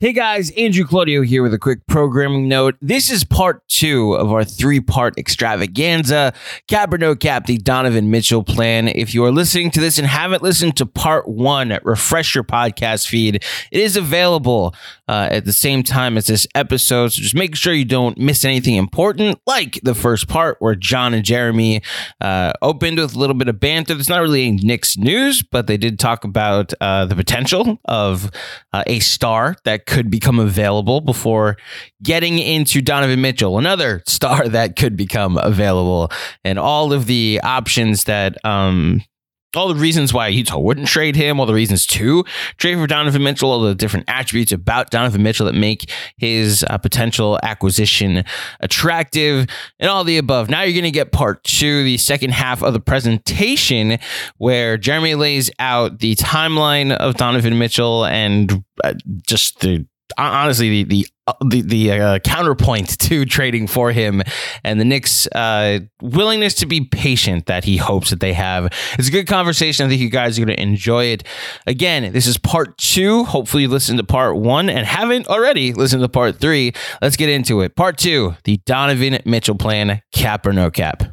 Hey guys, Andrew Claudio here with a quick programming note. This is part two of our three part extravaganza, No Cap, the Donovan Mitchell plan. If you are listening to this and haven't listened to part one, refresh your podcast feed. It is available uh, at the same time as this episode, so just make sure you don't miss anything important, like the first part where John and Jeremy uh, opened with a little bit of banter. It's not really Knicks news, but they did talk about uh, the potential of uh, a star that could become available before getting into Donovan Mitchell, another star that could become available, and all of the options that um, all the reasons why Utah wouldn't trade him, all the reasons to trade for Donovan Mitchell, all the different attributes about Donovan Mitchell that make his uh, potential acquisition attractive, and all the above. Now you're going to get part two, the second half of the presentation, where Jeremy lays out the timeline of Donovan Mitchell and uh, just the honestly the the the, the uh, counterpoint to trading for him and the Knicks' uh, willingness to be patient that he hopes that they have. It's a good conversation. I think you guys are going to enjoy it. Again, this is part two. Hopefully, you listened to part one and haven't already listened to part three. Let's get into it. Part two: the Donovan Mitchell plan, cap or no cap.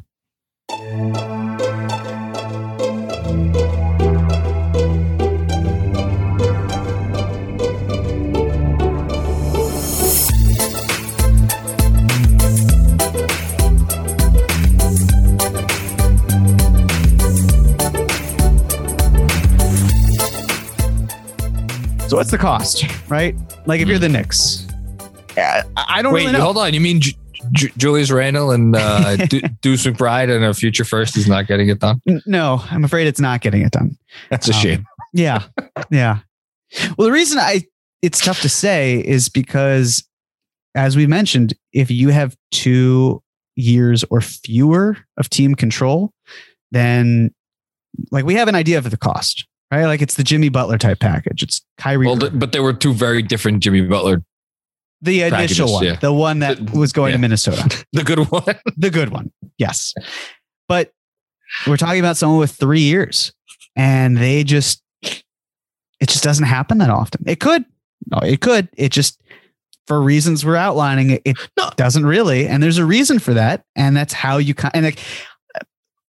So what's the cost, right? Like if you're the Knicks, I I don't Wait, really know. hold on. You mean Ju- Ju- Julius Randle and uh, Du- Deuce McBride and a future first is not getting it done? No, I'm afraid it's not getting it done. That's a Um, shame. Yeah, yeah. Well, the reason I it's tough to say is because, as we mentioned, if you have two years or fewer of team control, then like we have an idea of the cost, right? Like it's the Jimmy Butler type package. It's Kyrie, Well, but there were two very different Jimmy Butler. the initial packages, one, yeah. the one that The- was going yeah. to Minnesota. The good one. the good one. Yes. But we're talking about someone with three years and they just, it just doesn't happen that often. It could, no, it could. It just, for reasons we're outlining, it, it No. doesn't really. And there's a reason for that. And that's how you kind and like,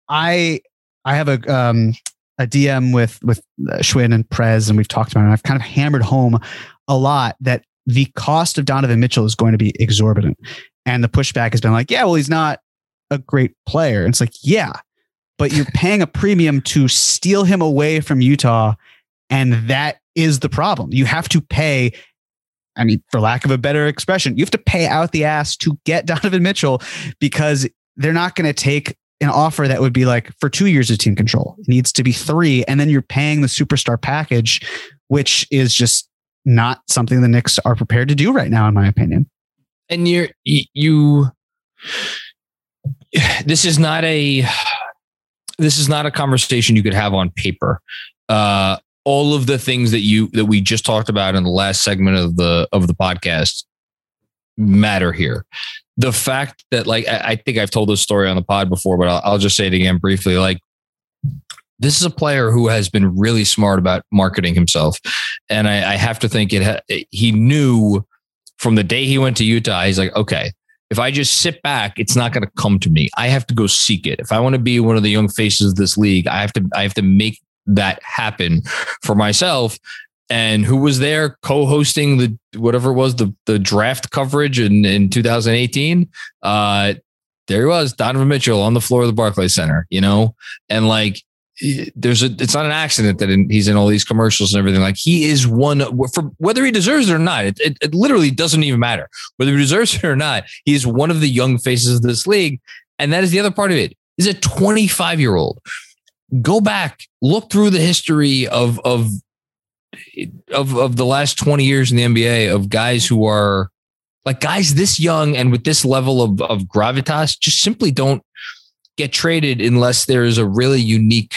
I, I have a, um, a DM with, with uh, Schwinn and Prez, and we've talked about it. And I've kind of hammered home a lot that the cost of Donovan Mitchell is going to be exorbitant. And the pushback has been like, yeah, well, he's not a great player. And it's like, yeah, but you're paying a premium to steal him away from Utah. And that is the problem. You have to pay, I mean, for lack of a better expression, you have to pay out the ass to get Donovan Mitchell because they're not going to take an offer that would be like for two years of team control. It needs to be three. And then you're paying the superstar package, which is just not something the Knicks are prepared to do right now, in my opinion. and you're you this is not a this is not a conversation you could have on paper uh all of the things that you that we just talked about in the last segment of the of the podcast matter here the fact that like i, I think i've told this story on the pod before but I'll, I'll just say it again briefly like this is a player who has been really smart about marketing himself and i, I have to think it he knew from the day he went to utah he's like okay if I just sit back, it's not going to come to me. I have to go seek it. If I want to be one of the young faces of this league, I have to I have to make that happen for myself. And who was there co-hosting the whatever it was the the draft coverage in in 2018? Uh, there he was, Donovan Mitchell on the floor of the Barclays Center. You know, and like there's a it's not an accident that in, he's in all these commercials and everything. Like he is one for whether he deserves it or not it, it, it, literally doesn't even matter. Whether he deserves it or not he's one of the young faces of this league. And that is the other part of it. Is a 25 year old go back look through the history of of of of the last 20 years in the NBA of guys who are like guys this young and with this level of of gravitas just simply don't get traded unless there is a really unique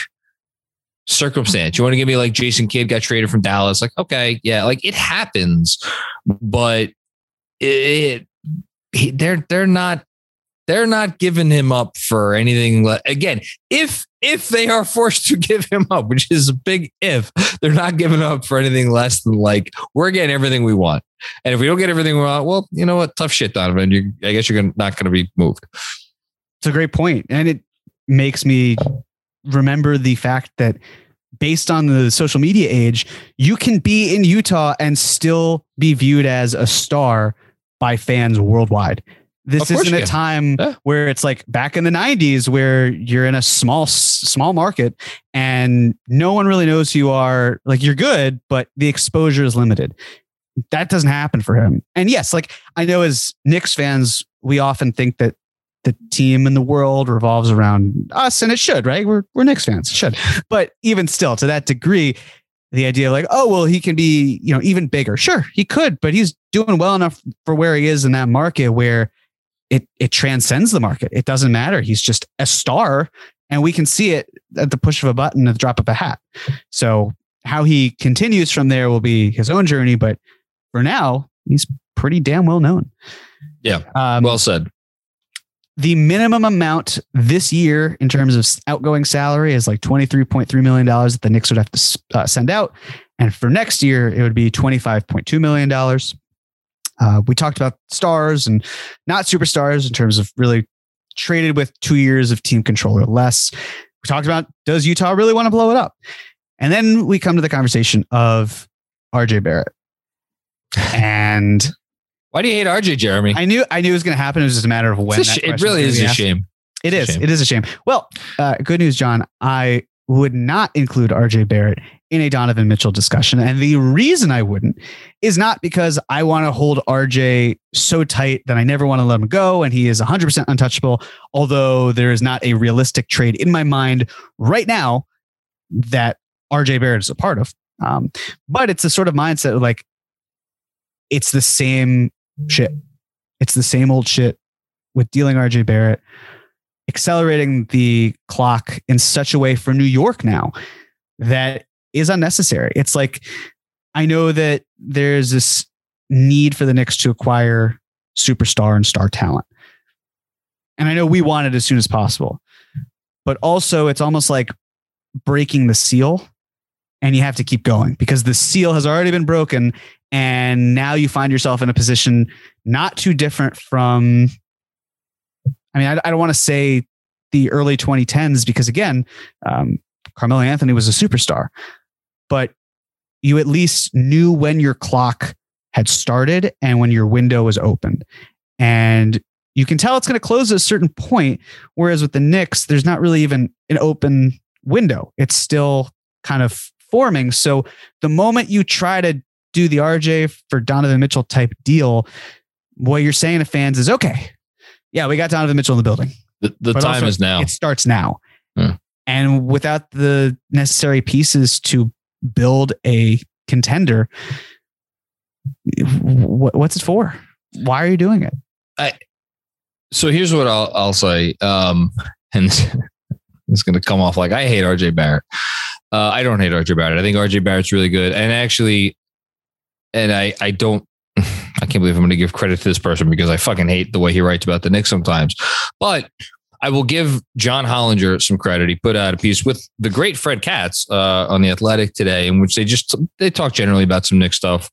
circumstance. You want to give me like Jason Kidd got traded from Dallas? Like, okay, yeah, like it happens, but it, it they're they're not they're not giving him up for anything. Again, if if they are forced to give him up, which is a big if, they're not giving up for anything less than like we're getting everything we want. And if we don't get everything we want, well, you know what? Tough shit, Donovan. You, I guess you're not going to be moved. It's a great point, and it makes me remember the fact that based on the social media age, you can be in Utah and still be viewed as a star by fans worldwide. This isn't a time yeah. where it's like back in the 90s where you're in a small small market and no one really knows who you are. Like you're good, but the exposure is limited. That doesn't happen for him. And yes, like I know as Knicks fans, we often think that the team in the world revolves around us, and it should, right? We're we're Knicks fans, it should. But even still, to that degree, the idea of like, oh well, he can be, you know, even bigger. Sure, he could, but he's doing well enough for where he is in that market where it it transcends the market. It doesn't matter. He's just a star, and we can see it at the push of a button, at the drop of a hat. So how he continues from there will be his own journey, but for now, he's pretty damn well known. Yeah. Um, well said the minimum amount this year in terms of outgoing salary is like $23.3 million that the Knicks would have to uh, send out. And for next year, it would be $25.2 million. Uh, we talked about stars and not superstars in terms of really traded with two years of team control or less. We talked about does Utah really want to blow it up? And then we come to the conversation of RJ Barrett. And why do you hate RJ, Jeremy? I knew I knew it was going to happen. It was just a matter of when. Sh- it really is a shame. It is. Shame. It is a shame. Well, uh, good news, John. I would not include RJ Barrett in a Donovan Mitchell discussion. And the reason I wouldn't is not because I want to hold RJ so tight that I never want to let him go and he is 100% untouchable, although there is not a realistic trade in my mind right now that RJ Barrett is a part of. Um, but it's a sort of mindset of like, it's the same shit. It's the same old shit with dealing RJ Barrett, accelerating the clock in such a way for New York now that is unnecessary. It's like, I know that there's this need for the Knicks to acquire superstar and star talent. And I know we want it as soon as possible. But also, it's almost like breaking the seal and you have to keep going because the seal has already been broken and now you find yourself in a position not too different from i mean i, I don't want to say the early 2010s because again um, carmelo anthony was a superstar but you at least knew when your clock had started and when your window was opened and you can tell it's going to close at a certain point whereas with the Knicks there's not really even an open window it's still kind of forming so the moment you try to do the RJ for Donovan Mitchell type deal, what you're saying to fans is okay. Yeah, we got Donovan Mitchell in the building. The, the time also, is now. It starts now. Hmm. And without the necessary pieces to build a contender, what's it for? Why are you doing it? I, so here's what I'll, I'll say. Um, and it's going to come off like I hate RJ Barrett. Uh, I don't hate RJ Barrett. I think RJ Barrett's really good. And actually, and I I don't I can't believe I'm going to give credit to this person because I fucking hate the way he writes about the Knicks sometimes. But I will give John Hollinger some credit. He put out a piece with the great Fred Katz uh, on the Athletic today, in which they just they talk generally about some Knicks stuff.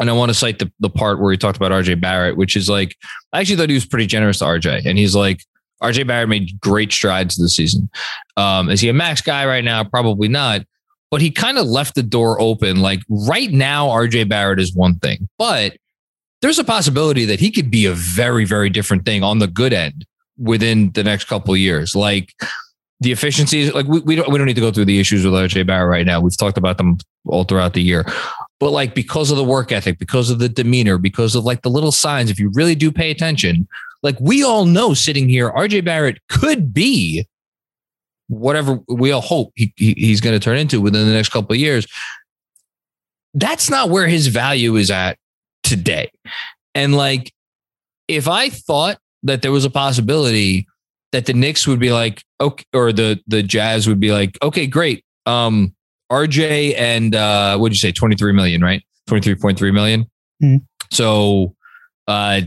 and I want to cite the, the part where he talked about RJ Barrett, which is like, I actually thought he was pretty generous to RJ. And he's like, RJ Barrett made great strides this season. Um, is he a max guy right now? Probably not. But he kind of left the door open. Like right now, RJ Barrett is one thing, but there's a possibility that he could be a very, very different thing on the good end within the next couple years. Like the efficiencies, like we, we don't we don't need to go through the issues with RJ Barrett right now. We've talked about them all throughout the year. But like because of the work ethic, because of the demeanor, because of like the little signs, if you really do pay attention, like we all know sitting here, RJ Barrett could be whatever we all hope he, he he's going to turn into within the next couple of years. That's not where his value is at today. And like, if I thought that there was a possibility that the Knicks would be like, okay, or the the Jazz would be like, okay, great. Um, RJ and uh, what'd you say, twenty three million, right? Twenty three point three million. Mhm. So, uh,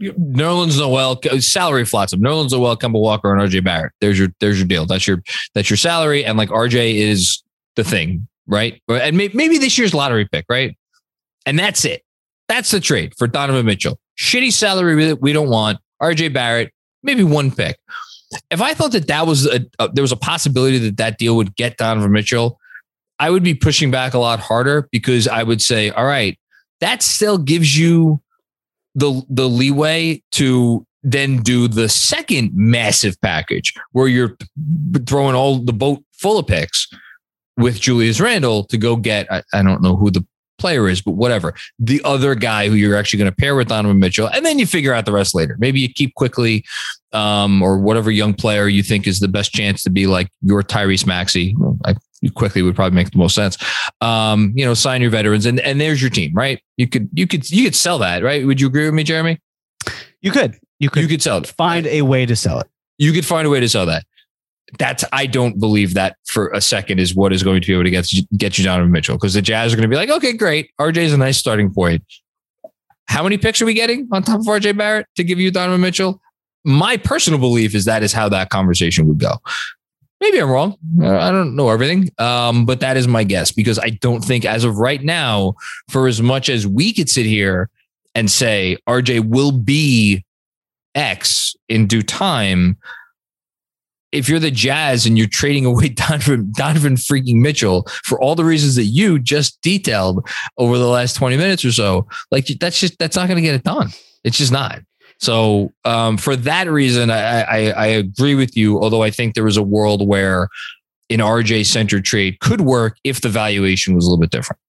Nerlens Noel salary flots him. Nerlens Noel, Kemba Walker, and RJ Barrett. There's your there's your deal. That's your that's your salary, and like RJ is the thing, right? And may, maybe this year's lottery pick, right? And that's it. That's the trade for Donovan Mitchell. Shitty salary we, we don't want. RJ Barrett, maybe one pick. If I thought that that was a, uh, there was a possibility that that deal would get Donovan Mitchell, I would be pushing back a lot harder because I would say, all right, that still gives you the the leeway to then do the second massive package where you're throwing all the boat full of picks with Julius Randle to go get I, I don't know who the player is, but whatever. The other guy who you're actually going to pair with Donovan Mitchell, and then you figure out the rest later. Maybe you keep Quickley um, or whatever young player you think is the best chance to be like your Tyrese Maxey. Well, I Quickley would probably make the most sense. Um, you know, sign your veterans, and and there's your team, right? You could you could you could sell that, right? Would you agree with me, Jeremy? You could. You could You could sell it. find a way to sell it. You could find a way to sell that. That's I don't believe that for a second is what is going to be able to get you, get you Donovan Mitchell because the Jazz are going to be like, okay, great, RJ is a nice starting point. How many picks are we getting on top of RJ Barrett to give you Donovan Mitchell? My personal belief is that is how that conversation would go. Maybe I'm wrong. Uh, I don't know everything, um, but that is my guess because I don't think, as of right now, for as much as we could sit here and say RJ will be X in due time, if you're the Jazz and you're trading away Donovan, Donovan freaking Mitchell for all the reasons that you just detailed over the last 20 minutes or so, like that's just that's not going to get it done. It's just not. So um, for that reason, I, I, I agree with you. Although I think there was a world where an RJ centered trade could work if the valuation was a little bit different.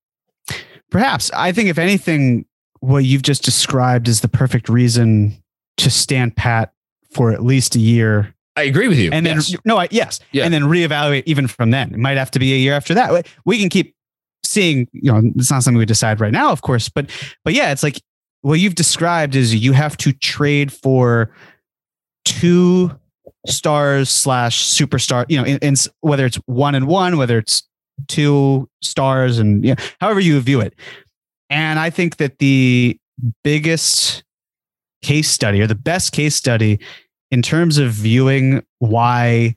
Perhaps. I think if anything, what you've just described is the perfect reason to stand pat for at least a year. I agree with you. And then Yes. no, I, yes. Yeah. And then reevaluate even from then. It might have to be a year after that. We can keep seeing, you know, it's not something we decide right now, of course, but but yeah, it's like what you've described is you have to trade for two stars slash superstar, you know, in, in whether it's one and one, whether it's two stars and you know, however you view it. And I think that the biggest case study or the best case study in terms of viewing why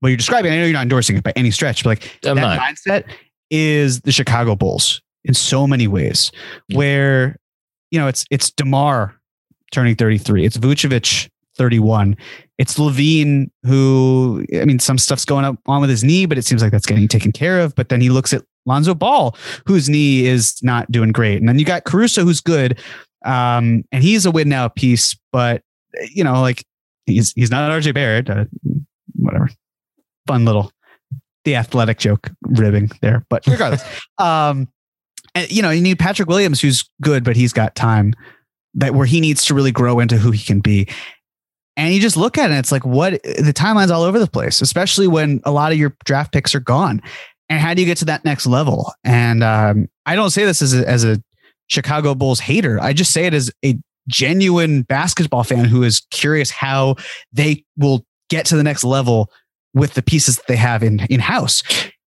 what you're describing, I know you're not endorsing it by any stretch, but like I'm that not. mindset is the Chicago Bulls in so many ways, Yeah. where you know it's it's Demar turning 33, it's Vucevic 31, it's LaVine who I mean some stuff's going up on with his knee, but it seems like that's getting taken care of. But then he looks at Lonzo Ball, whose knee is not doing great, and then you got Caruso, who's good, um, and he's a win now piece, but you know like he's he's not RJ Barrett, uh, whatever, fun little the athletic joke ribbing there, but regardless, um, and, you know, you need Patrick Williams, who's good, but he's got time that where he needs to really grow into who he can be. And you just look at it, and it's like what the timeline's all over the place, especially when a lot of your draft picks are gone. And how do you get to that next level? And um, I don't say this as a, as a Chicago Bulls hater. I just say it as a genuine basketball fan who is curious how they will get to the next level with the pieces that they have in in house.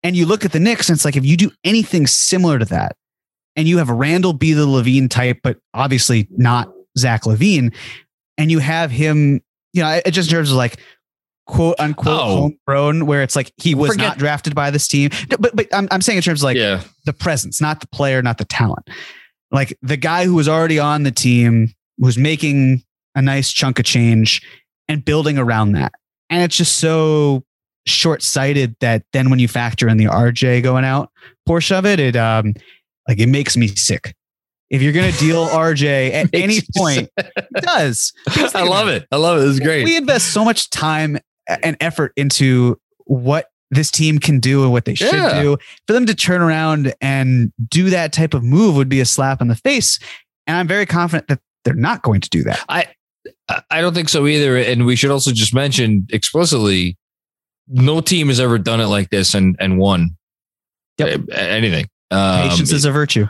And you look at the Knicks, and it's like if you do anything similar to that, and you have Randle be the LaVine type, but obviously not Zach LaVine, and you have him, you know, it just in terms of like quote unquote Oh. homegrown, where it's like he was Forget- not drafted by this team. No, But but I'm I'm saying in terms of like yeah. the presence, not the player, not the talent. Like the guy who was already on the team was making a nice chunk of change and building around that. And it's just so short sighted that then when you factor in the RJ going out portion of it, it um like it makes me sick. If you're gonna deal RJ at any point, it does. I love it. I love it. This is great. We invest so much time and effort into what this team can do and what they should Yeah. do. For them to turn around and do that type of move would be a slap in the face. And I'm very confident that they're not going to do that. I I don't think so either. And we should also just mention explicitly, no team has ever done it like this and and won Yep. Anything. Um, Patience is a virtue.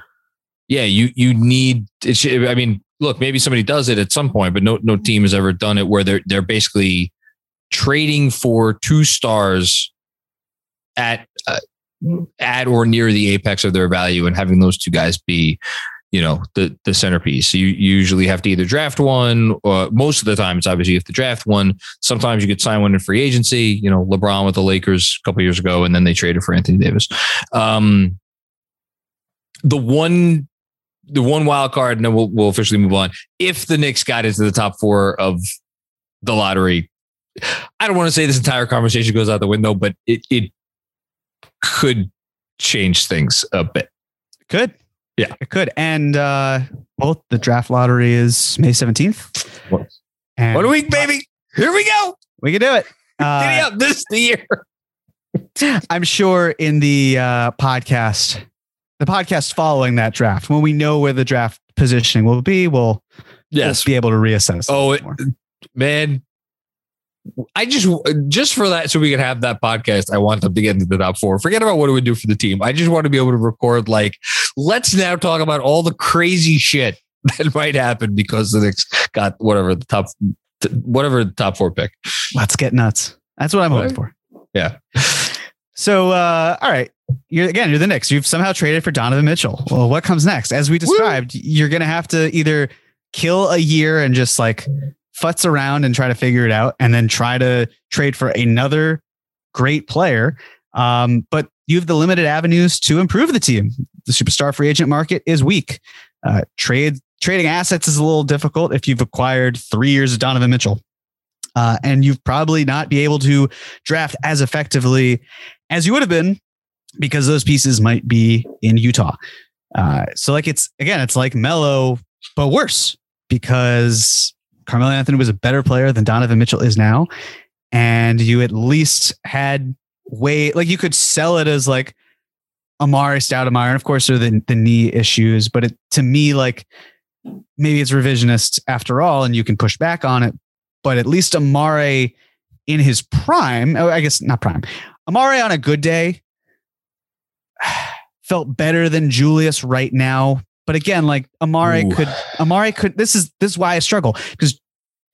yeah, you you need. It should, I mean, look, maybe somebody does it at some point, but no no team has ever done it where they're they're basically trading for two stars at uh, at or near the apex of their value and having those two guys be you know the the centerpiece. You usually have to either draft one or most of the time it's obviously you have to draft one. Sometimes you could sign one in free agency you know lebron with the lakers a couple years ago and then they traded for anthony davis. Um the one the one wild card and then we'll, we'll officially move on. If the Knicks got into the top four of the lottery I don't want to say this entire conversation goes out the window but it it could change things a bit Could. Yeah. It could. And uh both the draft lottery is May 17th. What- And What a week, baby. Here we go. we can do it. Uh, up. This the year. I'm sure in the uh, podcast, the podcast following that draft, when we know where the draft positioning will be, we'll, Yes. we'll be able to reassess. Oh, it- Man. I just just for that, so we can have that podcast. I want them to get into the top four. Forget about what it would do for the team. I just want to be able to record like, let's now talk about all the crazy shit that might happen because the Knicks got whatever the top, whatever the top four pick. let's get nuts. That's what I'm hoping for. Yeah. So, uh, all right. You're again, you're the Knicks. You've somehow traded for Donovan Mitchell. Well, what comes next? As we described, you're going to have to either kill a year and just like futz around and try to figure it out, and then try to trade for another great player. Um, but you have the limited avenues to improve the team. The superstar free agent market is weak. Uh, trade trading assets is a little difficult if you've acquired three years of Donovan Mitchell. Uh, and you've probably not be able to draft as effectively as you would have been because those pieces might be in Utah. Uh, so like it's again, it's like Melo, but worse because Carmelo Anthony was a better player than Donovan Mitchell is now, and you at least had way like you could sell it as like Amar'e Stoudemire, and of course there are the, the knee issues, but it, to me like maybe it's revisionist after all, and you can push back on it. But at least Amar'e in his prime, oh, I guess not prime, Amar'e on a good day felt better than Julius right now. But again, like Amar'e Ooh. could, Amar'e could. This is this is why I struggle because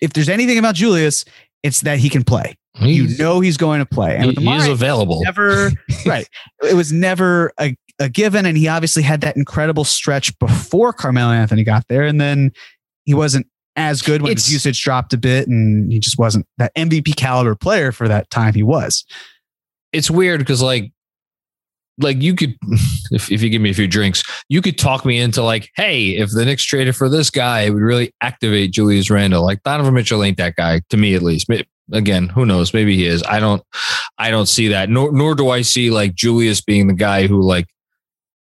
if there's anything about Julius, it's that he can play. You know he's going to play, and with he's available. never right. It was never a, a given, and he obviously had that incredible stretch before Carmelo Anthony got there, and then he wasn't as good when It's- his usage dropped a bit, and he just wasn't that MVP caliber player for that time he was. it's weird because like like you could if, if you give me a few drinks you could talk me into like hey if the Knicks traded for this guy it would really activate Julius Randle. Like Donovan Mitchell ain't that guy to me at least. Again who knows? Maybe he is. I don't I don't see that. Nor nor do I see like Julius being the guy who like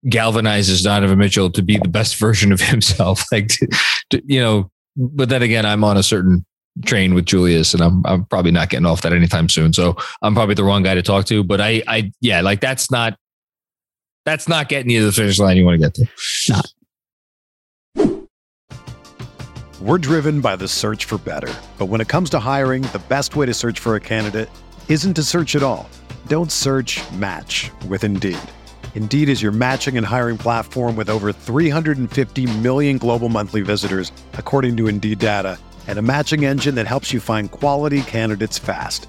galvanizes Donovan Mitchell to be the best version of himself. Like to- to- you know but then again I'm on a certain train with Julius and I'm I'm probably not getting off that anytime soon. So I'm probably the wrong guy to talk to, but I, I, yeah, like that's not, that's not getting you to the finish line you want to get to. Not. We're driven by the search for better. But when it comes to hiring, the best way to search for a candidate isn't to search at all. Don't search match with Indeed. Indeed is your matching and hiring platform with over 350 million global monthly visitors, according to Indeed data, and a matching engine that helps you find quality candidates fast.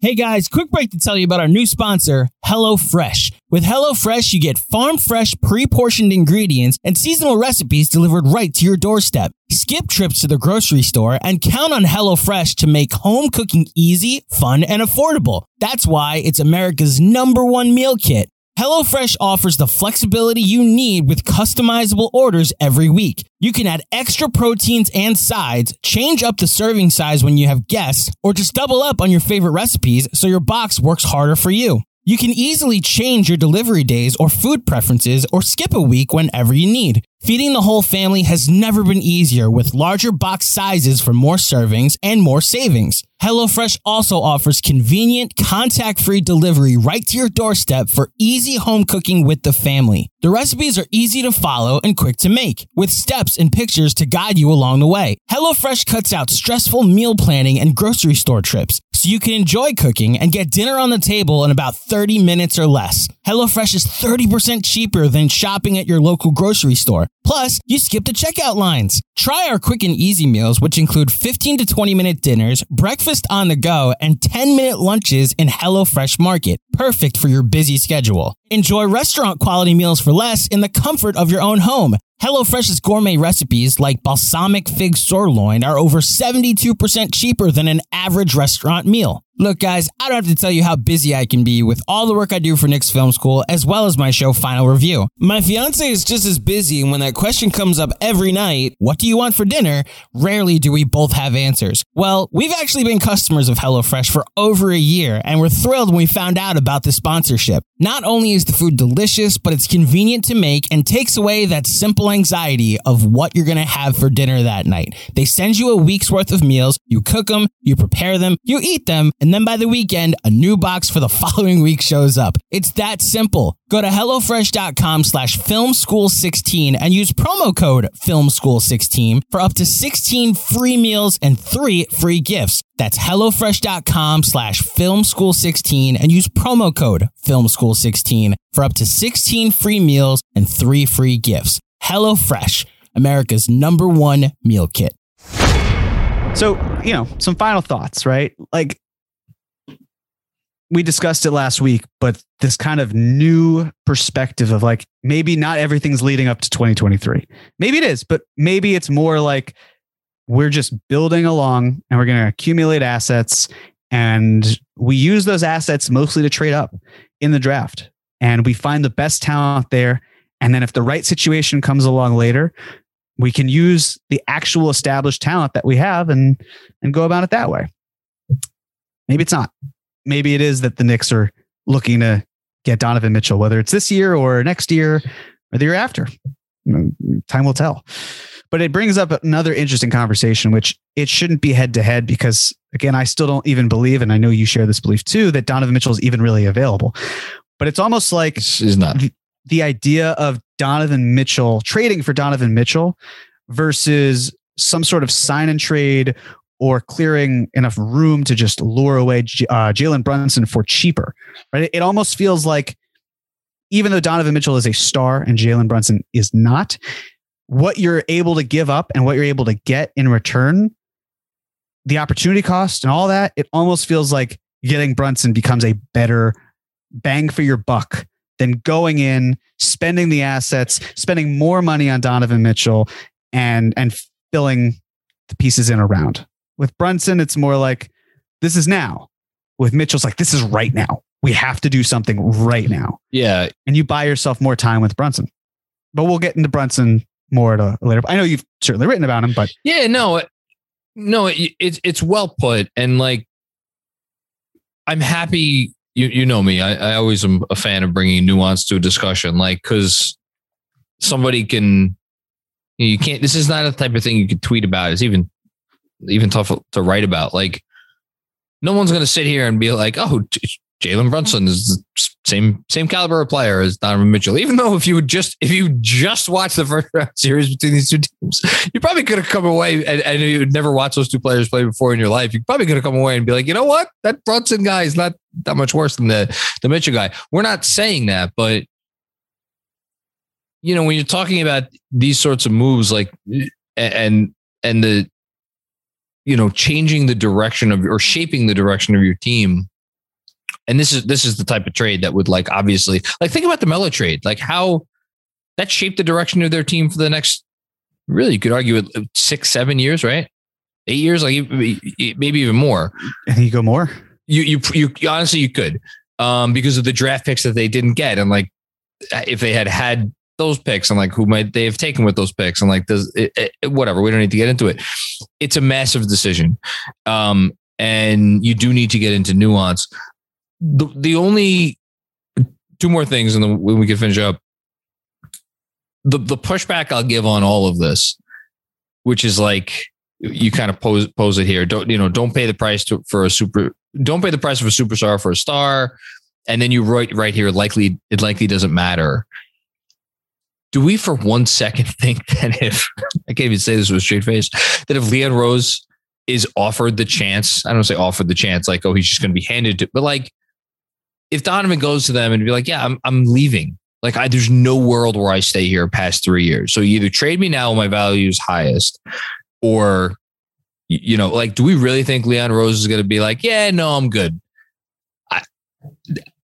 Hey guys, quick break to tell you about our new sponsor, HelloFresh. With HelloFresh, you get farm fresh, pre portioned ingredients and seasonal recipes delivered right to your doorstep. Skip trips to the grocery store and count on HelloFresh to make home cooking easy, fun, and affordable. That's why it's America's number one meal kit. HelloFresh offers the flexibility you need with customizable orders every week. You can add extra proteins and sides, change up the serving size when you have guests, or just double up on your favorite recipes so your box works harder for you. You can easily change your delivery days or food preferences or skip a week whenever you need. Feeding the whole family has never been easier with larger box sizes for more servings and more savings. HelloFresh also offers convenient, contact free delivery right to your doorstep for easy home cooking with the family. The recipes are easy to follow and quick to make, with steps and pictures to guide you along the way. HelloFresh cuts out stressful meal planning and grocery store trips, so you can enjoy cooking and get dinner on the table in about 30 minutes or less. HelloFresh is 30% cheaper than shopping at your local grocery store. Plus, you skip the checkout lines. Try our quick and easy meals, which include 15 to 20 minute dinners, breakfast on the go, and 10 minute lunches in HelloFresh Market. Perfect for your busy schedule. Enjoy restaurant quality meals for less in the comfort of your own home. HelloFresh's gourmet recipes like balsamic fig sirloin are over 72% cheaper than an average restaurant meal. Look, guys, I don't have to tell you how busy I can be with all the work I do for Knicks Film School, as well as my show Final Review. My fiance is just as busy, and when that question comes up every night, what do you want for dinner? Rarely do we both have answers. Well, we've actually been customers of HelloFresh for over a year, and we're thrilled when we found out about the sponsorship. Not only is the food delicious, but it's convenient to make and takes away that simple anxiety of what you're to have for dinner that night. They send you a week's worth of meals, you cook them, you prepare them, you eat them, and then by the weekend, a new box for the following week shows up. It's that simple. Go to HelloFresh.com slash FilmSchool16 and use promo code FilmSchool16 for up to 16 free meals and three free gifts. That's HelloFresh.com slash FilmSchool16 and use promo code FilmSchool16 for up to 16 free meals and three free gifts. HelloFresh, America's number one meal kit. So, you know, some final thoughts, right? Like we discussed it last week, but this kind of new perspective of like maybe not everything's leading up to 2023. Maybe it is, but maybe it's more like we're just building along and we're going to accumulate assets and we use those assets mostly to trade up in the draft and we find the best talent there and then if the right situation comes along later we can use the actual established talent that we have and and go about it that way maybe it's not maybe it is that the Knicks are looking to get Donovan Mitchell, whether it's this year or next year or the year after. Time will tell. but it brings up another interesting conversation, which it shouldn't be head to head because, again, I still don't even believe, and I know you share this belief too, that Donovan Mitchell is even really available. But it's almost like not. the idea of Donovan Mitchell trading for Donovan Mitchell versus some sort of sign and trade or clearing enough room to just lure away uh, Jalen Brunson for cheaper. Right? It almost feels like even though Donovan Mitchell is a star and Jalen Brunson is not, what you're able to give up and what you're able to get in return, the opportunity cost and all that, it almost feels like getting Brunson becomes a better bang for your buck than going in, spending the assets, spending more money on Donovan Mitchell and and filling the pieces in around. With Brunson, it's more like this is now. With Mitchell's like this is right now. We have to do something right now. Yeah, And you buy yourself more time with Brunson. But we'll get into Brunson more at a later. I know you've certainly written about him, but Yeah, no, no, it, it's it's well put, and like I'm happy. You you know me. I, I always am a fan of bringing nuance to a discussion, like because somebody can. You can't. This is not a type of thing you could tweet about. It's even even tough to write about. Like, no one's going to sit here and be like, "Oh, Jalen Brunson is the same same caliber of player as Donovan Mitchell." Even though if you would just if you just watch the first round series between these two teams, you probably could have come away and, and you'd never watched those two players play before in your life. You probably could have come away and be like, you know what, that Brunson guy is not that much worse than the the Mitchell guy. We're not saying that, but you know, when you're talking about these sorts of moves, like and and the you know changing the direction of or shaping the direction of your team. And this is this is the type of trade that would like obviously like think about the Melo trade, like how that shaped the direction of their team for the next really you could argue six seven years right eight years like maybe even more and you go more. you you you honestly you could um because of the draft picks that they didn't get and like if they had had those picks and like who might they have taken with those picks and like does it, it, whatever we don't need to get into it it's a massive decision um and you do need to get into nuance the the only two more things and then we can finish up the the pushback I'll give on all of this, which is like you kind of pose pose it here. Don't you know? Don't pay the price to, for a super. Don't pay the price of a superstar for a star, and then you write right here. Likely, it likely doesn't matter. Do we for one second think that if I can't even say this with a straight face that if Leon Rose is offered the chance, I don't say offered the chance like oh he's just going to be handed to, but like if Donovan goes to them and be like yeah I'm I'm leaving like I, there's no world where I stay here past three years. So you either trade me now when my value is highest, or you know, like, do we really think Leon Rose is going to be like, yeah, no, I'm good.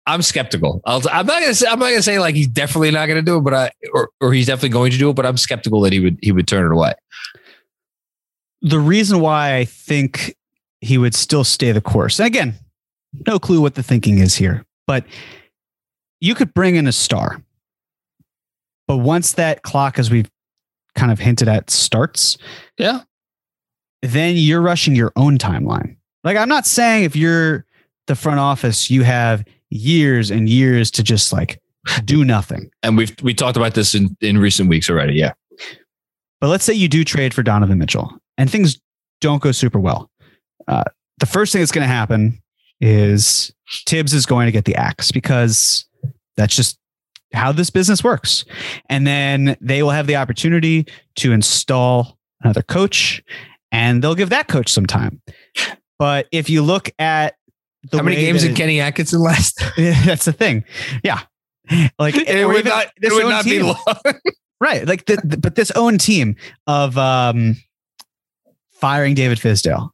I, I'm skeptical. I'll, I'm not gonna say I'm not gonna say like he's definitely not gonna do it, but I or or he's definitely going to do it, but I'm skeptical that he would he would turn it away. The reason why I think he would still stay the course, and again, no clue what the thinking is here, but you could bring in a star. But once that clock, as we've kind of hinted at, starts, Yeah. then you're rushing your own timeline. Like, I'm not saying if you're the front office, you have years and years to just like do nothing. And we've we talked about this in, in recent weeks already. Yeah. But let's say you do trade for Donovan Mitchell and things don't go super well. Uh, the first thing that's going to happen is Thibs is going to get the axe because that's just how this business works. And then they will have the opportunity to install another coach and they'll give that coach some time. But if you look at How many games that- did Kenny Atkinson last? that's the thing. Yeah. Like it would not, it would own not be long. Right. Like the, the- but this own team of um firing David Fizdale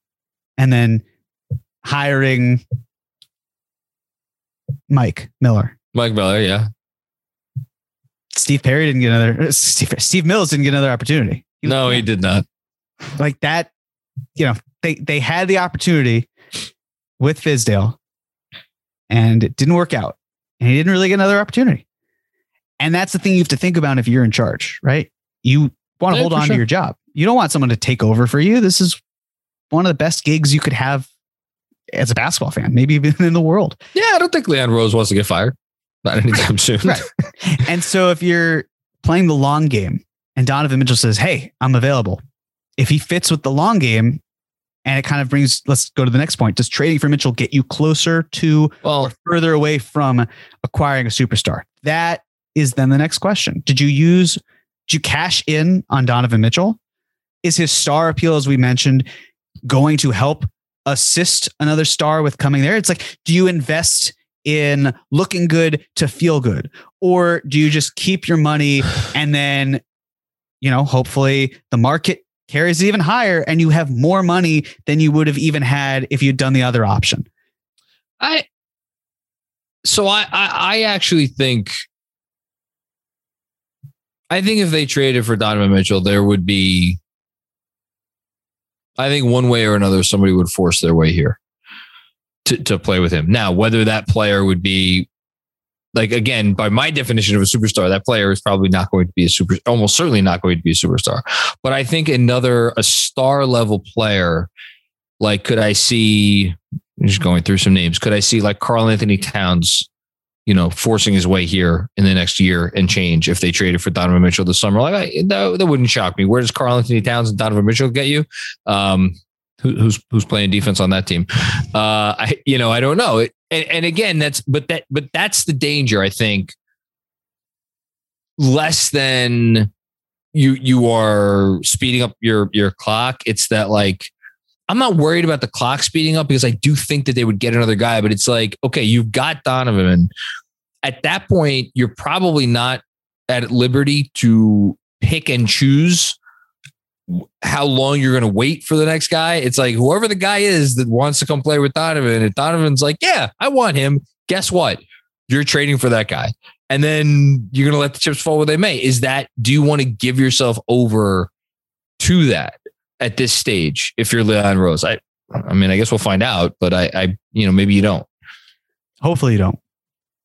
and then hiring Mike Miller. Mike Miller, yeah. Steve Perry didn't get another Steve, Steve Mills didn't get another opportunity. He- No, he did not. like that, you know, they they had the opportunity with Fizdale and it didn't work out. And he didn't really get another opportunity. And that's the thing you have to think about if you're in charge, right? You want to Yeah, hold on sure. to your job. You don't want someone to take over for you. This is one of the best gigs you could have as a basketball fan, maybe even in the world. Yeah, I don't think Leon Rose wants to get fired. Not anytime soon. Right. and so if you're playing the long game and Donovan Mitchell says, Hey, I'm available. If he fits with the long game, and it kind of brings, let's go to the next point. Does trading for Mitchell get you closer to Well, or further away from acquiring a superstar? That is then the next question. Did you use, did you cash in on Donovan Mitchell? Is his star appeal, as we mentioned, going to help assist another star with coming there? It's like, do you invest in looking good to feel good? Or do you just keep your money and then, you know, hopefully the market carries even higher and you have more money than you would have even had if you'd done the other option? I so I, I I actually think I think if they traded for Donovan Mitchell, there would be I think one way or another somebody would force their way here to, to play with him. Now, whether that player would be like again, by my definition of a superstar, that player is probably not going to be a super almost certainly not going to be a superstar. But I think another a star level player, like could I see I'm just going through some names. Could I see like Karl-Anthony Towns, you know, forcing his way here in the next year and change if they traded for Donovan Mitchell this summer? Like I, that, that wouldn't shock me. Where does Karl-Anthony Towns and Donovan Mitchell get you? Um, who, who's who's playing defense on that team? Uh, I you know I don't know. It, and, and again, that's but that but that's the danger. I think less than you you are speeding up your your clock. It's that like I'm not worried about the clock speeding up because I do think that they would get another guy, but it's like, okay, you've got Donovan. At that point, you're probably not at liberty to pick and choose how long you're going to wait for the next guy. It's like whoever the guy is that wants to come play with Donovan, and Donovan's like, yeah, I want him. Guess what? You're trading for that guy. And then you're going to let the chips fall where they may. Is that, do you want to give yourself over to that? at this stage if you're Leon Rose. I I mean, I guess we'll find out, but I I you know, maybe you don't. Hopefully you don't.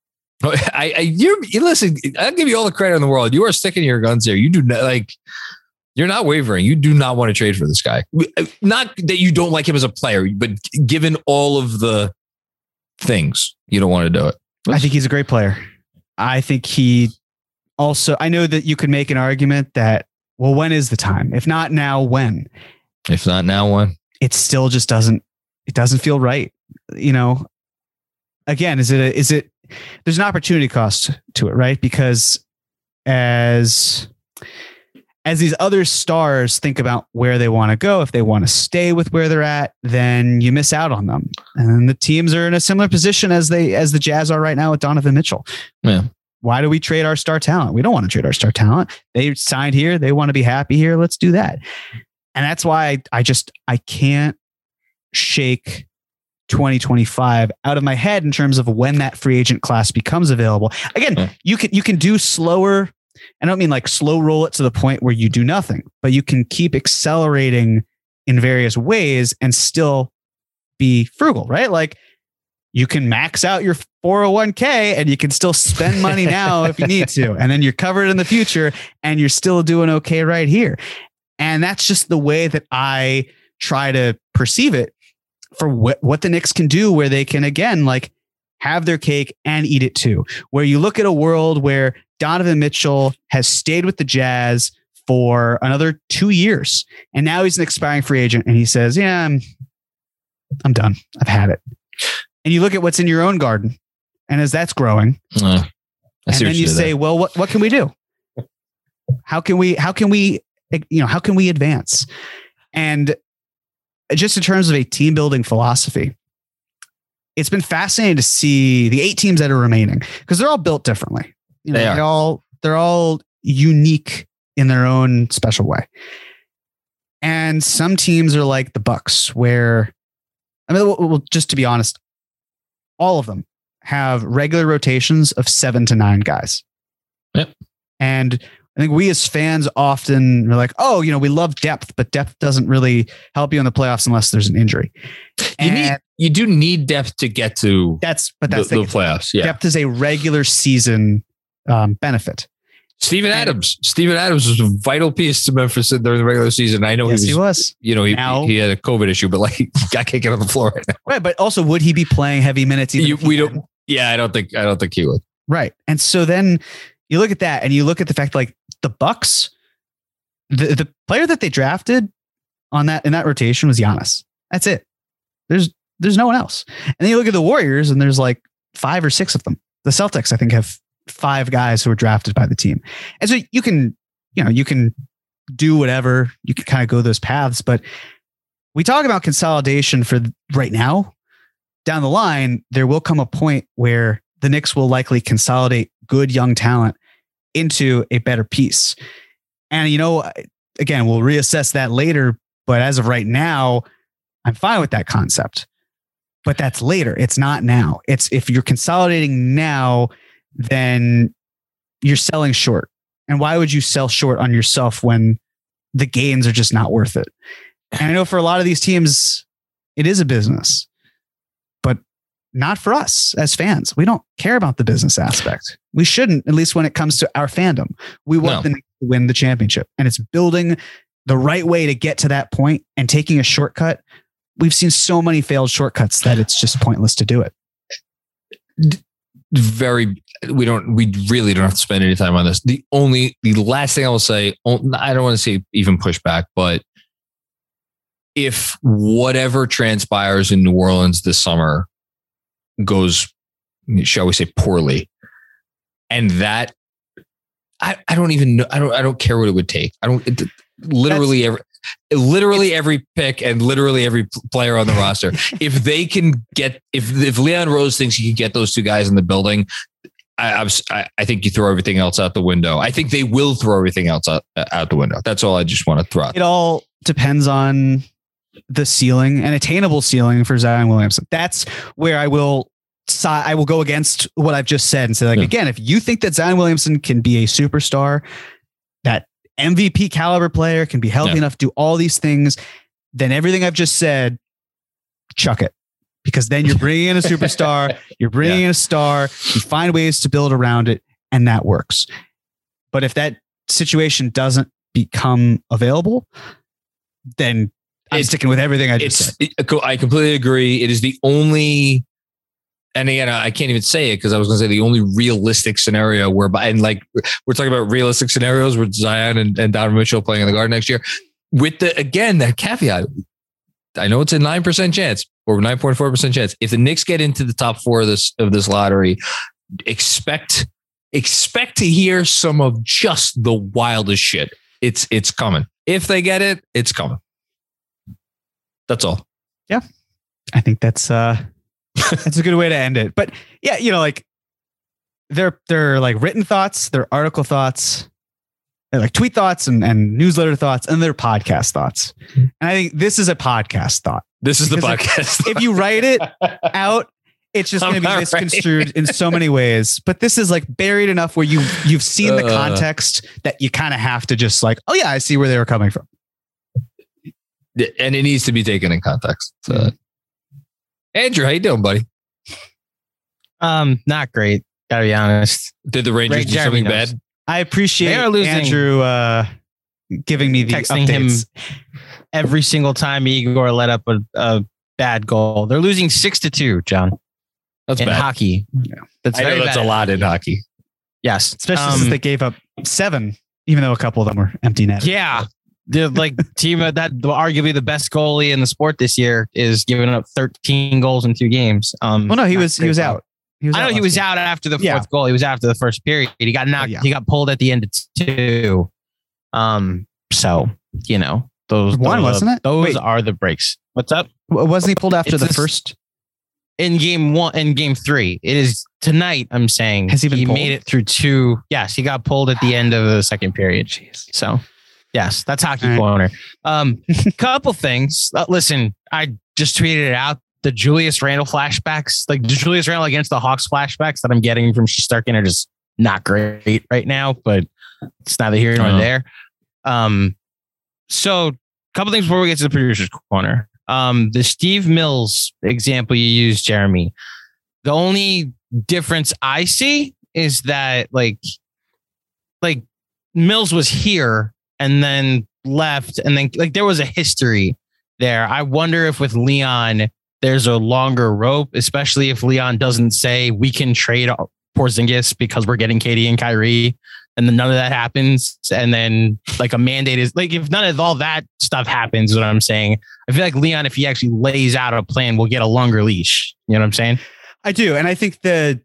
I, I you you listen, I'll give you all the credit in the world. You are sticking to your guns here. You do not like you're not wavering. You do not want to trade for this guy. Uh, not that you don't like him as a player, but given all of the things, you don't want to do it. I think he's a great player. I think he also I know that you could make an argument that well, when is the time? If not now, when? If not now, when? It still just doesn't. It doesn't feel right. You know. Again, is it? A, is it? There's an opportunity cost to it, right? Because as as these other stars think about where they want to go, if they want to stay with where they're at, then you miss out on them. And the teams are in a similar position as they as the Jazz are right now with Donovan Mitchell. Yeah. Why do we trade our star talent? We don't want to trade our star talent. They signed here. They want to be happy here. Let's do that. And that's why I, I just I can't shake 2025 out of my head in terms of when that free agent class becomes available. Again, Yeah. you can you can do slower. I don't mean like slow roll it to the point where you do nothing, but you can keep accelerating in various ways and still be frugal, right? Like you can max out your 401k and you can still spend money now if you need to. And then you're covered in the future and you're still doing okay right here. And that's just the way that I try to perceive it for what, what the Knicks can do, where they can, again, like have their cake and eat it too. Where you look at a world where Donovan Mitchell has stayed with the Jazz for another two years and now he's an expiring free agent and he says, Yeah, I'm, I'm done. I've had it. And you look at what's in your own garden, and as that's growing, Uh, and then you say, well, what, what can we do? How can we, how can we, you know, how can we advance? And just in terms of a team building philosophy, it's been fascinating to see the eight teams that are remaining because they're all built differently. You know, They are. they're all, they're all unique in their own special way. And some teams are like the Bucks, where I mean, well, just to be honest, all of them have regular rotations of seven to nine guys. Yep. And I think we as fans often are like, oh, you know, we love depth, but depth doesn't really help you in the playoffs unless there's an injury. you And need you do need depth to get to that's, but the, that's the the, playoffs. Yeah. depth is a regular season um, benefit. Steven And- Adams. Steven Adams was a vital piece to Memphis during the regular season. I know yes, he he was, was. you know, he, Now- he had a COVID issue, but like, I can't get on the floor right now. Right. But also, would he be playing heavy minutes? even You- we don't, yeah, I don't think, I don't think he would. Right. And so then you look at that and you look at the fact like the Bucks, the, the player that they drafted on that in that rotation was Giannis. That's it. There's there's no one else. And then you look at the Warriors, and there's like five or six of them. The Celtics, I think, have five guys who were drafted by the team. And so you can, you know, you can do whatever. You can kind of go those paths, but we talk about consolidation for right now. Down the line, there will come a point where the Knicks will likely consolidate good young talent into a better piece. And, you know, again, we'll reassess that later. But as of right now, I'm fine with that concept. But that's later. It's not now. It's if you're consolidating now, then you're selling short. And why would you sell short on yourself when the gains are just not worth it? And I know for a lot of these teams, it is a business, but not for us as fans. We don't care about the business aspect. We shouldn't, at least when it comes to our fandom. We want No. them to win the championship. And it's building the right way to get to that point and taking a shortcut. We've seen so many failed shortcuts that it's just pointless to do it. very we don't we really don't have to spend any time on this. The only the last thing i will say i don't want to say even pushback but if whatever transpires in new orleans this summer goes shall we say poorly and that i, I don't even know i don't i don't care what it would take. I don't it, literally every literally every pick and literally every player on the roster. If they can get if if Leon Rose thinks he can get those two guys in the building, I I, I think you throw everything else out the window. I think they will throw everything else out, out the window. That's all I just want to throw. Out. It all depends on the ceiling and attainable ceiling for Zion Williamson. That's where I will I will go against what I've just said and say like Yeah. again, if you think that Zion Williamson can be a superstar, that MVP caliber player can be healthy Yeah. enough to do all these things, then everything I've just said, chuck it. Because then you're bringing in a superstar, you're bringing in a star, you find ways to build around it, and that works. But if that situation doesn't become available, then I'm It's- sticking with everything I just said. It- I completely agree. It is the only. And again, I can't even say it because I was going to say the only realistic scenario whereby, and like we're talking about realistic scenarios with Zion and, and Donovan Mitchell playing in the Garden next year. With the again that caveat, I know it's a nine percent chance or nine point four percent chance. If the Knicks get into the top four of this of this lottery, expect expect to hear some of just the wildest shit. It's it's coming. If they get it, it's coming. That's all. Yeah. I think that's uh that's a good way to end it. But yeah, you know, like they're they're like written thoughts, they're article thoughts, they're like tweet thoughts and, and newsletter thoughts, and they're podcast thoughts. And I think this is a podcast thought. This is the Because podcast. If you write it out, it's just going to be not misconstrued in so many ways. But this is like buried enough where you you've seen the Uh. context that you kind of have to just like, oh yeah, I see where they were coming from. and it needs to be taken in context. So, Mhm. Andrew, how you doing, buddy? Um, not great. Gotta be honest. Did the Rangers Ray do Jeremy something knows. bad? I appreciate They are losing- Andrew uh, giving me the Texting him updates. Every single time Igor let up a, a bad goal, they're losing six to two. John That's in bad. hockey. That's I know that's bad. a lot in hockey. Yes, especially Um, since they gave up seven, even though a couple of them were empty net. Yeah. The like team that arguably the best goalie in the sport this year is giving up 13 goals in two games. Um, Well, no, he was he was out. He was I know he was week. out after the fourth Yeah. goal. He was after the first period. He got knocked. yeah. He got pulled at the end of two. Um. So you know those One, those, wasn't it? Those Wait. are the breaks. What's up? Wasn't he pulled after It's the this- first? in game one in game three. It is tonight. I'm saying Has he been pulled? made it through two. Yes, he got pulled at the end of the second period. So yes, that's hockey All right. corner. Um, couple things. Uh, listen, I just tweeted it out. The Julius Randle flashbacks, like the Julius Randle against the Hawks flashbacks that I'm getting from Shesterkin are just not great right now, but it's neither here nor Uh-huh. there. Um, so a couple things before we get to the producers corner. Um, the Steve Mills example you used, Jeremy. The only difference I see is that like, like Mills was here and then left, and then like there was a history there. I wonder if with Leon there's a longer rope, especially if Leon doesn't say we can trade Porzingis because we're getting KD and Kyrie. And then none of that happens, and then like a mandate is like if none of all that stuff happens, is what I'm saying. I feel like Leon, if he actually lays out a plan, will get a longer leash. You know what I'm saying? I do, and I think the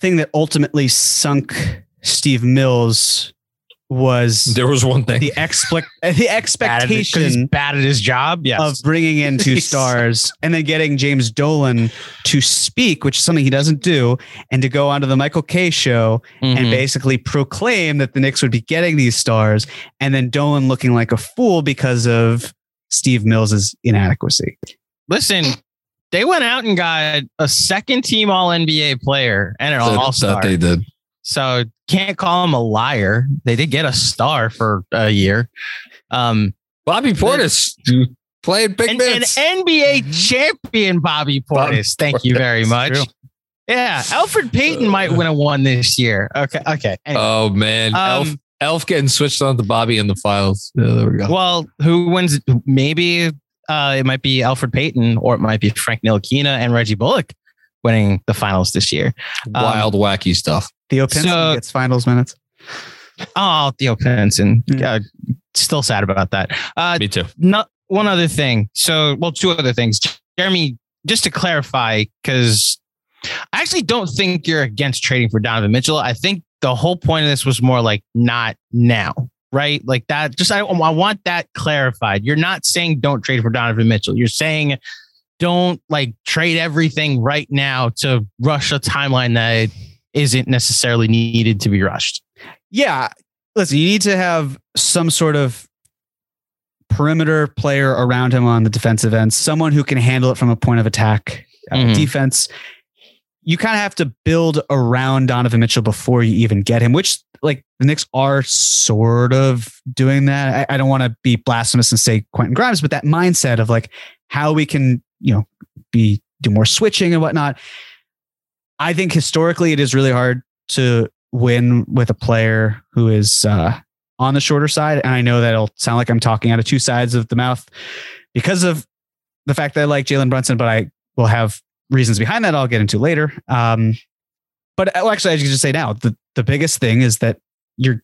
thing that ultimately sunk Steve Mills was There was one thing. the expect the Bad at expectation he's bad at his job. Yes. of bringing in two stars and then getting James Dolan to speak, which is something he doesn't do, and to go onto the Michael Kay show and Mhm. basically proclaim that the Knicks would be getting these stars, and then Dolan looking like a fool because of Steve Mills's inadequacy. listen, they went out and got a second team All NBA player and an All Star. that they did. So can't call him a liar. They did get a star for a year. Um, Bobby Portis played big and, minutes. an NBA champion, Bobby Portis. Thank you very much. Yeah, Elfrid Payton might win a one this year. Okay, okay. Anyway. oh man, Elf, Um, Elf getting switched on to Bobby in the files. Yeah, there we go. Well, who wins? Maybe uh, it might be Elfrid Payton, or it might be Frank Ntilikina and Reggie Bullock winning the finals this year. um, Wild, wacky stuff. Theo Pinson So- gets finals minutes. Oh, Theo Pinson. Yeah. Uh, still sad about that. Uh, Me too. not one other thing. So, well, two other things. Jeremy, just to clarify, because I actually don't think you're against trading for Donovan Mitchell. I think the whole point of this was more like not now, right? Like that. Just I, I want that clarified. You're not saying don't trade for Donovan Mitchell. You're saying don't like trade everything right now to rush a timeline that isn't necessarily needed to be rushed. Yeah. Listen, you need to have some sort of perimeter player around him on the defensive end, someone who can handle it from a point of attack uh, Mhm. defense. You kind of have to build around Donovan Mitchell before you even get him, which like the Knicks are sort of doing that. I, I don't want to be blasphemous and say Quentin Grimes, but that mindset of like how we can, you know, be do more switching and whatnot. I think historically it is really hard to win with a player who is uh, on the shorter side. And I know that it'll sound like I'm talking out of two sides of the mouth because of the fact that I like Jalen Brunson, but I will have reasons behind that I'll get into later. Um, but uh, well, actually, I should just say now the, the biggest thing is that you're,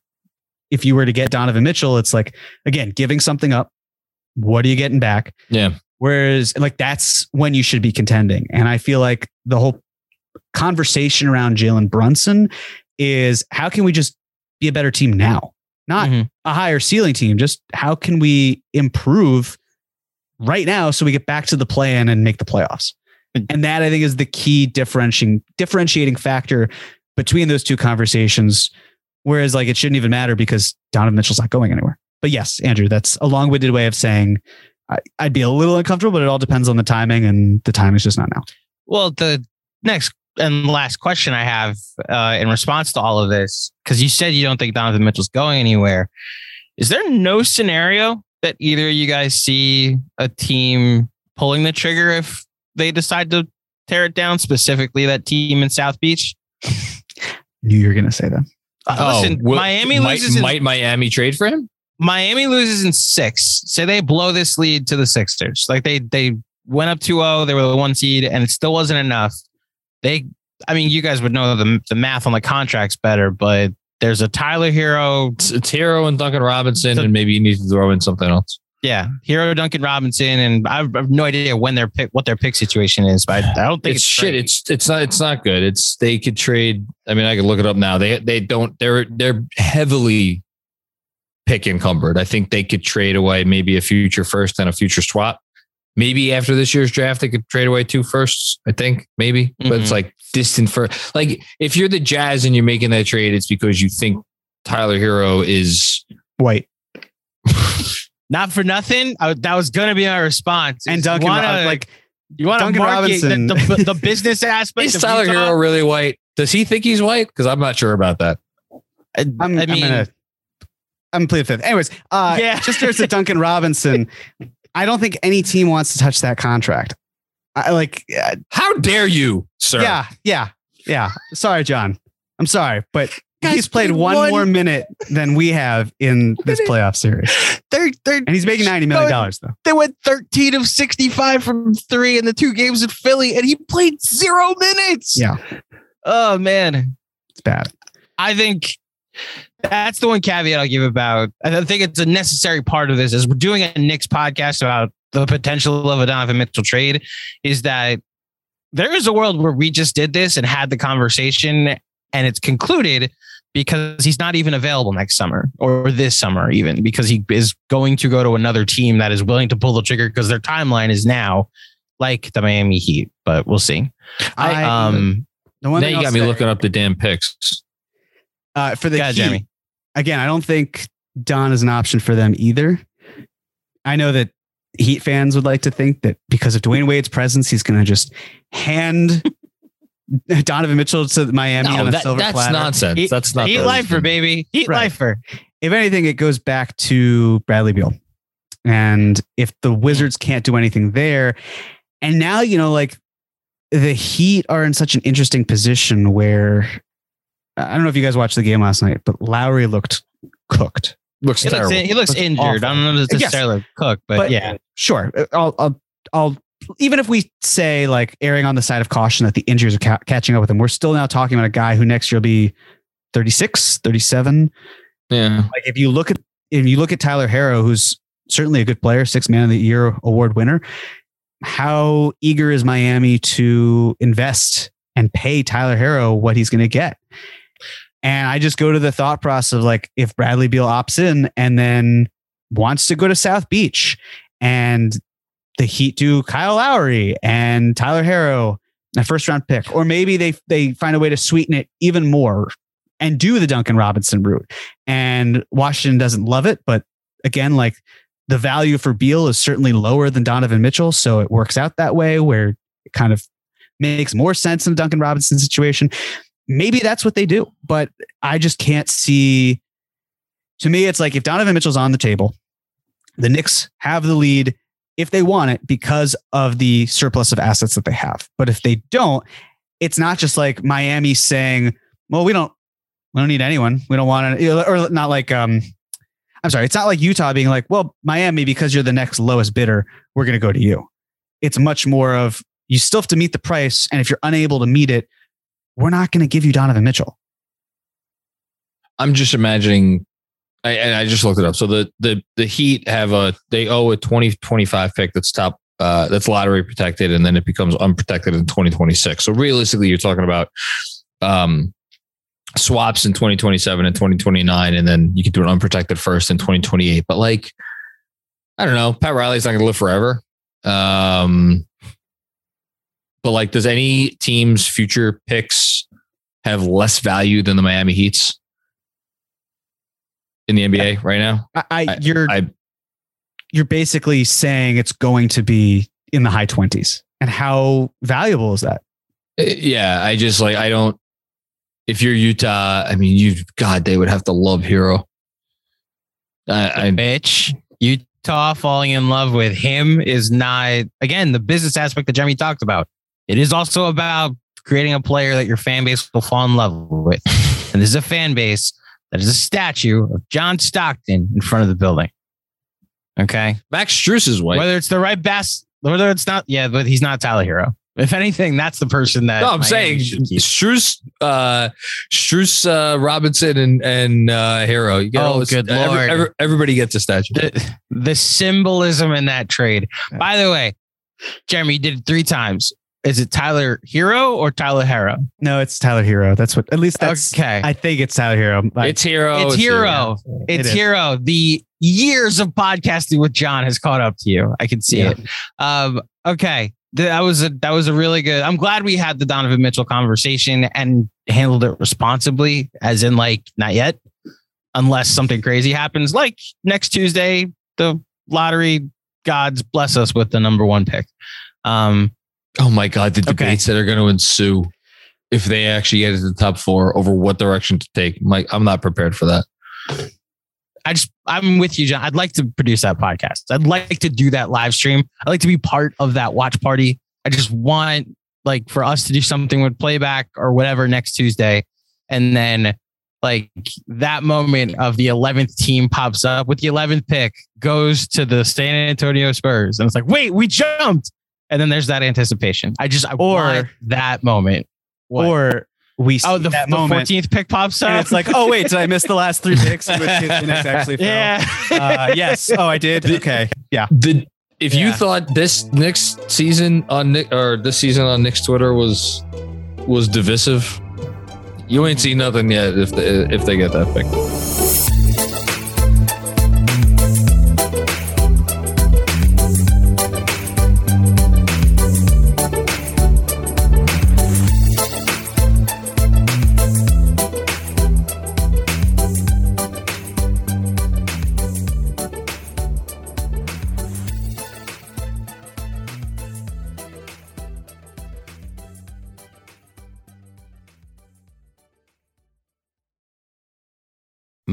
if you were to get Donovan Mitchell, it's like, again, giving something up. What are you getting back? Yeah. Whereas, like, that's when you should be contending. And I feel like the whole conversation around Jalen Brunson is how can we just be a better team now? Not Mhm. a higher ceiling team. Just how can we improve right now so we get back to the plan and make the playoffs? And that I think is the key differentiating differentiating factor between those two conversations. Whereas like it shouldn't even matter because Donovan Mitchell's not going anywhere. But yes, Andrew, that's a long-winded way of saying I, I'd be a little uncomfortable, but it all depends on the timing, and the time is just not now. Well, the next and last question I have uh, in response to all of this, because you said you don't think Donovan Mitchell's going anywhere. Is there no scenario that either of you guys see a team pulling the trigger if they decide to tear it down, specifically that team in South Beach? Knew you were going to say that. Uh, listen, will- Miami might, loses. In, Might Miami trade for him? Miami loses in six. Say they blow this lead to the Sixers. Like they they went up 2-0, they were the one seed, and it still wasn't enough. They I mean, you guys would know the the math on the contracts better, but there's a Tyler Herro, It's, it's Herro and Duncan Robinson, So- and maybe you need to throw in something else. yeah, Herro Duncan Robinson, and I have no idea when their pick what their pick situation is, but I, I don't think It's, it's, shit. It's it's not it's not good. It's they could trade. I mean, I could look it up now. They they don't. They're they're heavily pick encumbered. I think they could trade away maybe a future first and a future swap. Maybe after this year's draft, they could trade away two firsts. I think maybe, but it's Mhm. like distant for like if you're the Jazz and you're making that trade, it's because you think Tyler Herro is White not for nothing. I, that was going to be my response. and Duncan, you wanna, Rob- like you want to Duncan market the, the, the business aspect. is of Tyler Utah? Herro really white? Does he think he's white? Because I'm not sure about that. I, I'm, I I'm mean, gonna, I'm plead fifth. Anyways, uh, Yeah. just there's a Duncan Robinson. I don't think any team wants to touch that contract. I like, uh, How dare you, sir? yeah, yeah, yeah. Sorry, John. I'm sorry, but he's played played one, one- more minute than we have in this playoff series, they're they're and he's making ninety million dollars though. they went 13 of 65 from three in the two games in Philly, and he played zero minutes. Yeah. Oh man. It's bad. I think That's the one caveat I'll give about. And I think it's a necessary part of this. Is we're doing a Knicks podcast about the potential of a Donovan Mitchell trade. Is that there is a world where we just did this and had the conversation, and it's concluded because he's not even available next summer or this summer, even because he is going to go to another team that is willing to pull the trigger because their timeline is now like the Miami Heat. But we'll see. I, Um, the one now thing you I'll got me say, looking up the damn picks. Uh, for the Heat, Jeremy. again, I don't think Don is an option for them either. I know that Heat fans would like to think that because of Dwyane Wade's presence, he's going to just hand Donovan Mitchell to Miami on a that, silver that's platter. nonsense. Heat- that's not Heat lifer, baby. Heat Right. lifer. If anything, it goes back to Bradley Beal. And if the Wizards can't do anything there, and now, you know, like the Heat are in such an interesting position where I don't know if you guys watched the game last night, but Lowry looked cooked. Looks He looks, terrible. he looks Looks injured. I don't know if Yes. necessarily cook, but, yeah. sure. I'll, I'll, I'll, even if we say like erring on the side of caution that the injuries are ca- catching up with him, we're still now talking about a guy who next year will be 36, 37. yeah. Like if you look at, if you look at Tyler Harrow, who's certainly a good player, six man of the year award winner, how eager is Miami to invest and pay Tyler Harrow what he's going to get? And I just go to the thought process of like, if Bradley Beal opts in and then wants to go to South Beach and the Heat do Kyle Lowry and Tyler Harrow, a first round pick, or maybe they they find a way to sweeten it even more and do the Duncan Robinson route. And Washington doesn't love it, but again, like the value for Beal is certainly lower than Donovan Mitchell, so it works out that way where it kind of makes more sense in the Duncan Robinson situation. Maybe that's what they do, but I just can't see. To me, it's like if Donovan Mitchell's on the table, the Knicks have the lead if they want it because of the surplus of assets that they have. But if they don't, it's not just like Miami saying, "Well, we don't, we don't need anyone. We don't want to," or not like, um, I'm sorry, it's not like Utah being like, "Well, Miami, because you're the next lowest bidder, we're going to go to you." It's much more of you still have to meet the price, and if you're unable to meet it, we're not going to give you Donovan Mitchell. I'm just imagining. I, and I just looked it up. So the the the Heat have a they owe a 2025 pick that's top uh, that's lottery protected, and then it becomes unprotected in 2026. So realistically, you're talking about um, swaps in 2027 and 2029, and then you could do an unprotected first in 2028. But like, I don't know, Pat Riley's not going to live forever. Um, but like, does any team's future picks have less value than the Miami Heat's? in the NBA right now. I, I I- you're I you're basically saying it's going to be in the high 20s. And how valuable is that? Uh, yeah, I just like I don't. If you're Utah, I mean, you God, they would have to love Herro. I, I bitch. Utah falling in love with him is not again the business aspect that Jeremy talked about. It is also about creating a player that your fan base will fall in love with. And this is a fan base that is a statue of John Stockton in front of the building. Okay. Max Strus is white. Whether it's the right best, whether it's not, yeah, but he's not Tyler Herro. If anything, that's the person that no, I'm Miami saying. Strus, uh, Strus, uh, Robinson, and and uh, Herro. You get Oh, all this- good every- Lord. every- everybody gets a statue. the, the symbolism in that trade. By the way, Jeremy, you did it three times. Is it Tyler Hero or Tyler Hero? No, it's Tyler Hero. That's what, at least that's, okay. I think it's Tyler Hero. I- It's Hero. it's Hero. It It's is. Hero. The years of podcasting with John has caught up to you. I can see Yeah. it. Um, okay. That was a that was a really good. I'm glad we had the Donovan Mitchell conversation and handled it responsibly, as in like not yet, unless something crazy happens. Like next Tuesday, the lottery gods bless us with the number one pick. Um, Oh my God, the Okay. debates that are going to ensue if they actually get into the top four over what direction to take. I'm I'm not prepared for that. I just I'm with you, John. I'd like to produce that podcast. I'd like to do that live stream. I'd like to be part of that watch party. I just want like for us to do something with playback or whatever next Tuesday. And then like that moment of the 11th team pops up with the 11th pick goes to the San Antonio Spurs. And it's like, wait, we jumped. And then there's that anticipation. I just I Or- want that moment. What? or we see Oh, the, that the moment. 14th pick pops up. And it's like, oh wait, did I miss the last three picks? Which case the Knicks actually fell. yeah. Uh, yes. Oh, I did. Okay. Yeah. The if you thought this next season on Nick or this season on Knicks Twitter was was divisive, you ain't seen nothing yet. If they, if they get that pick,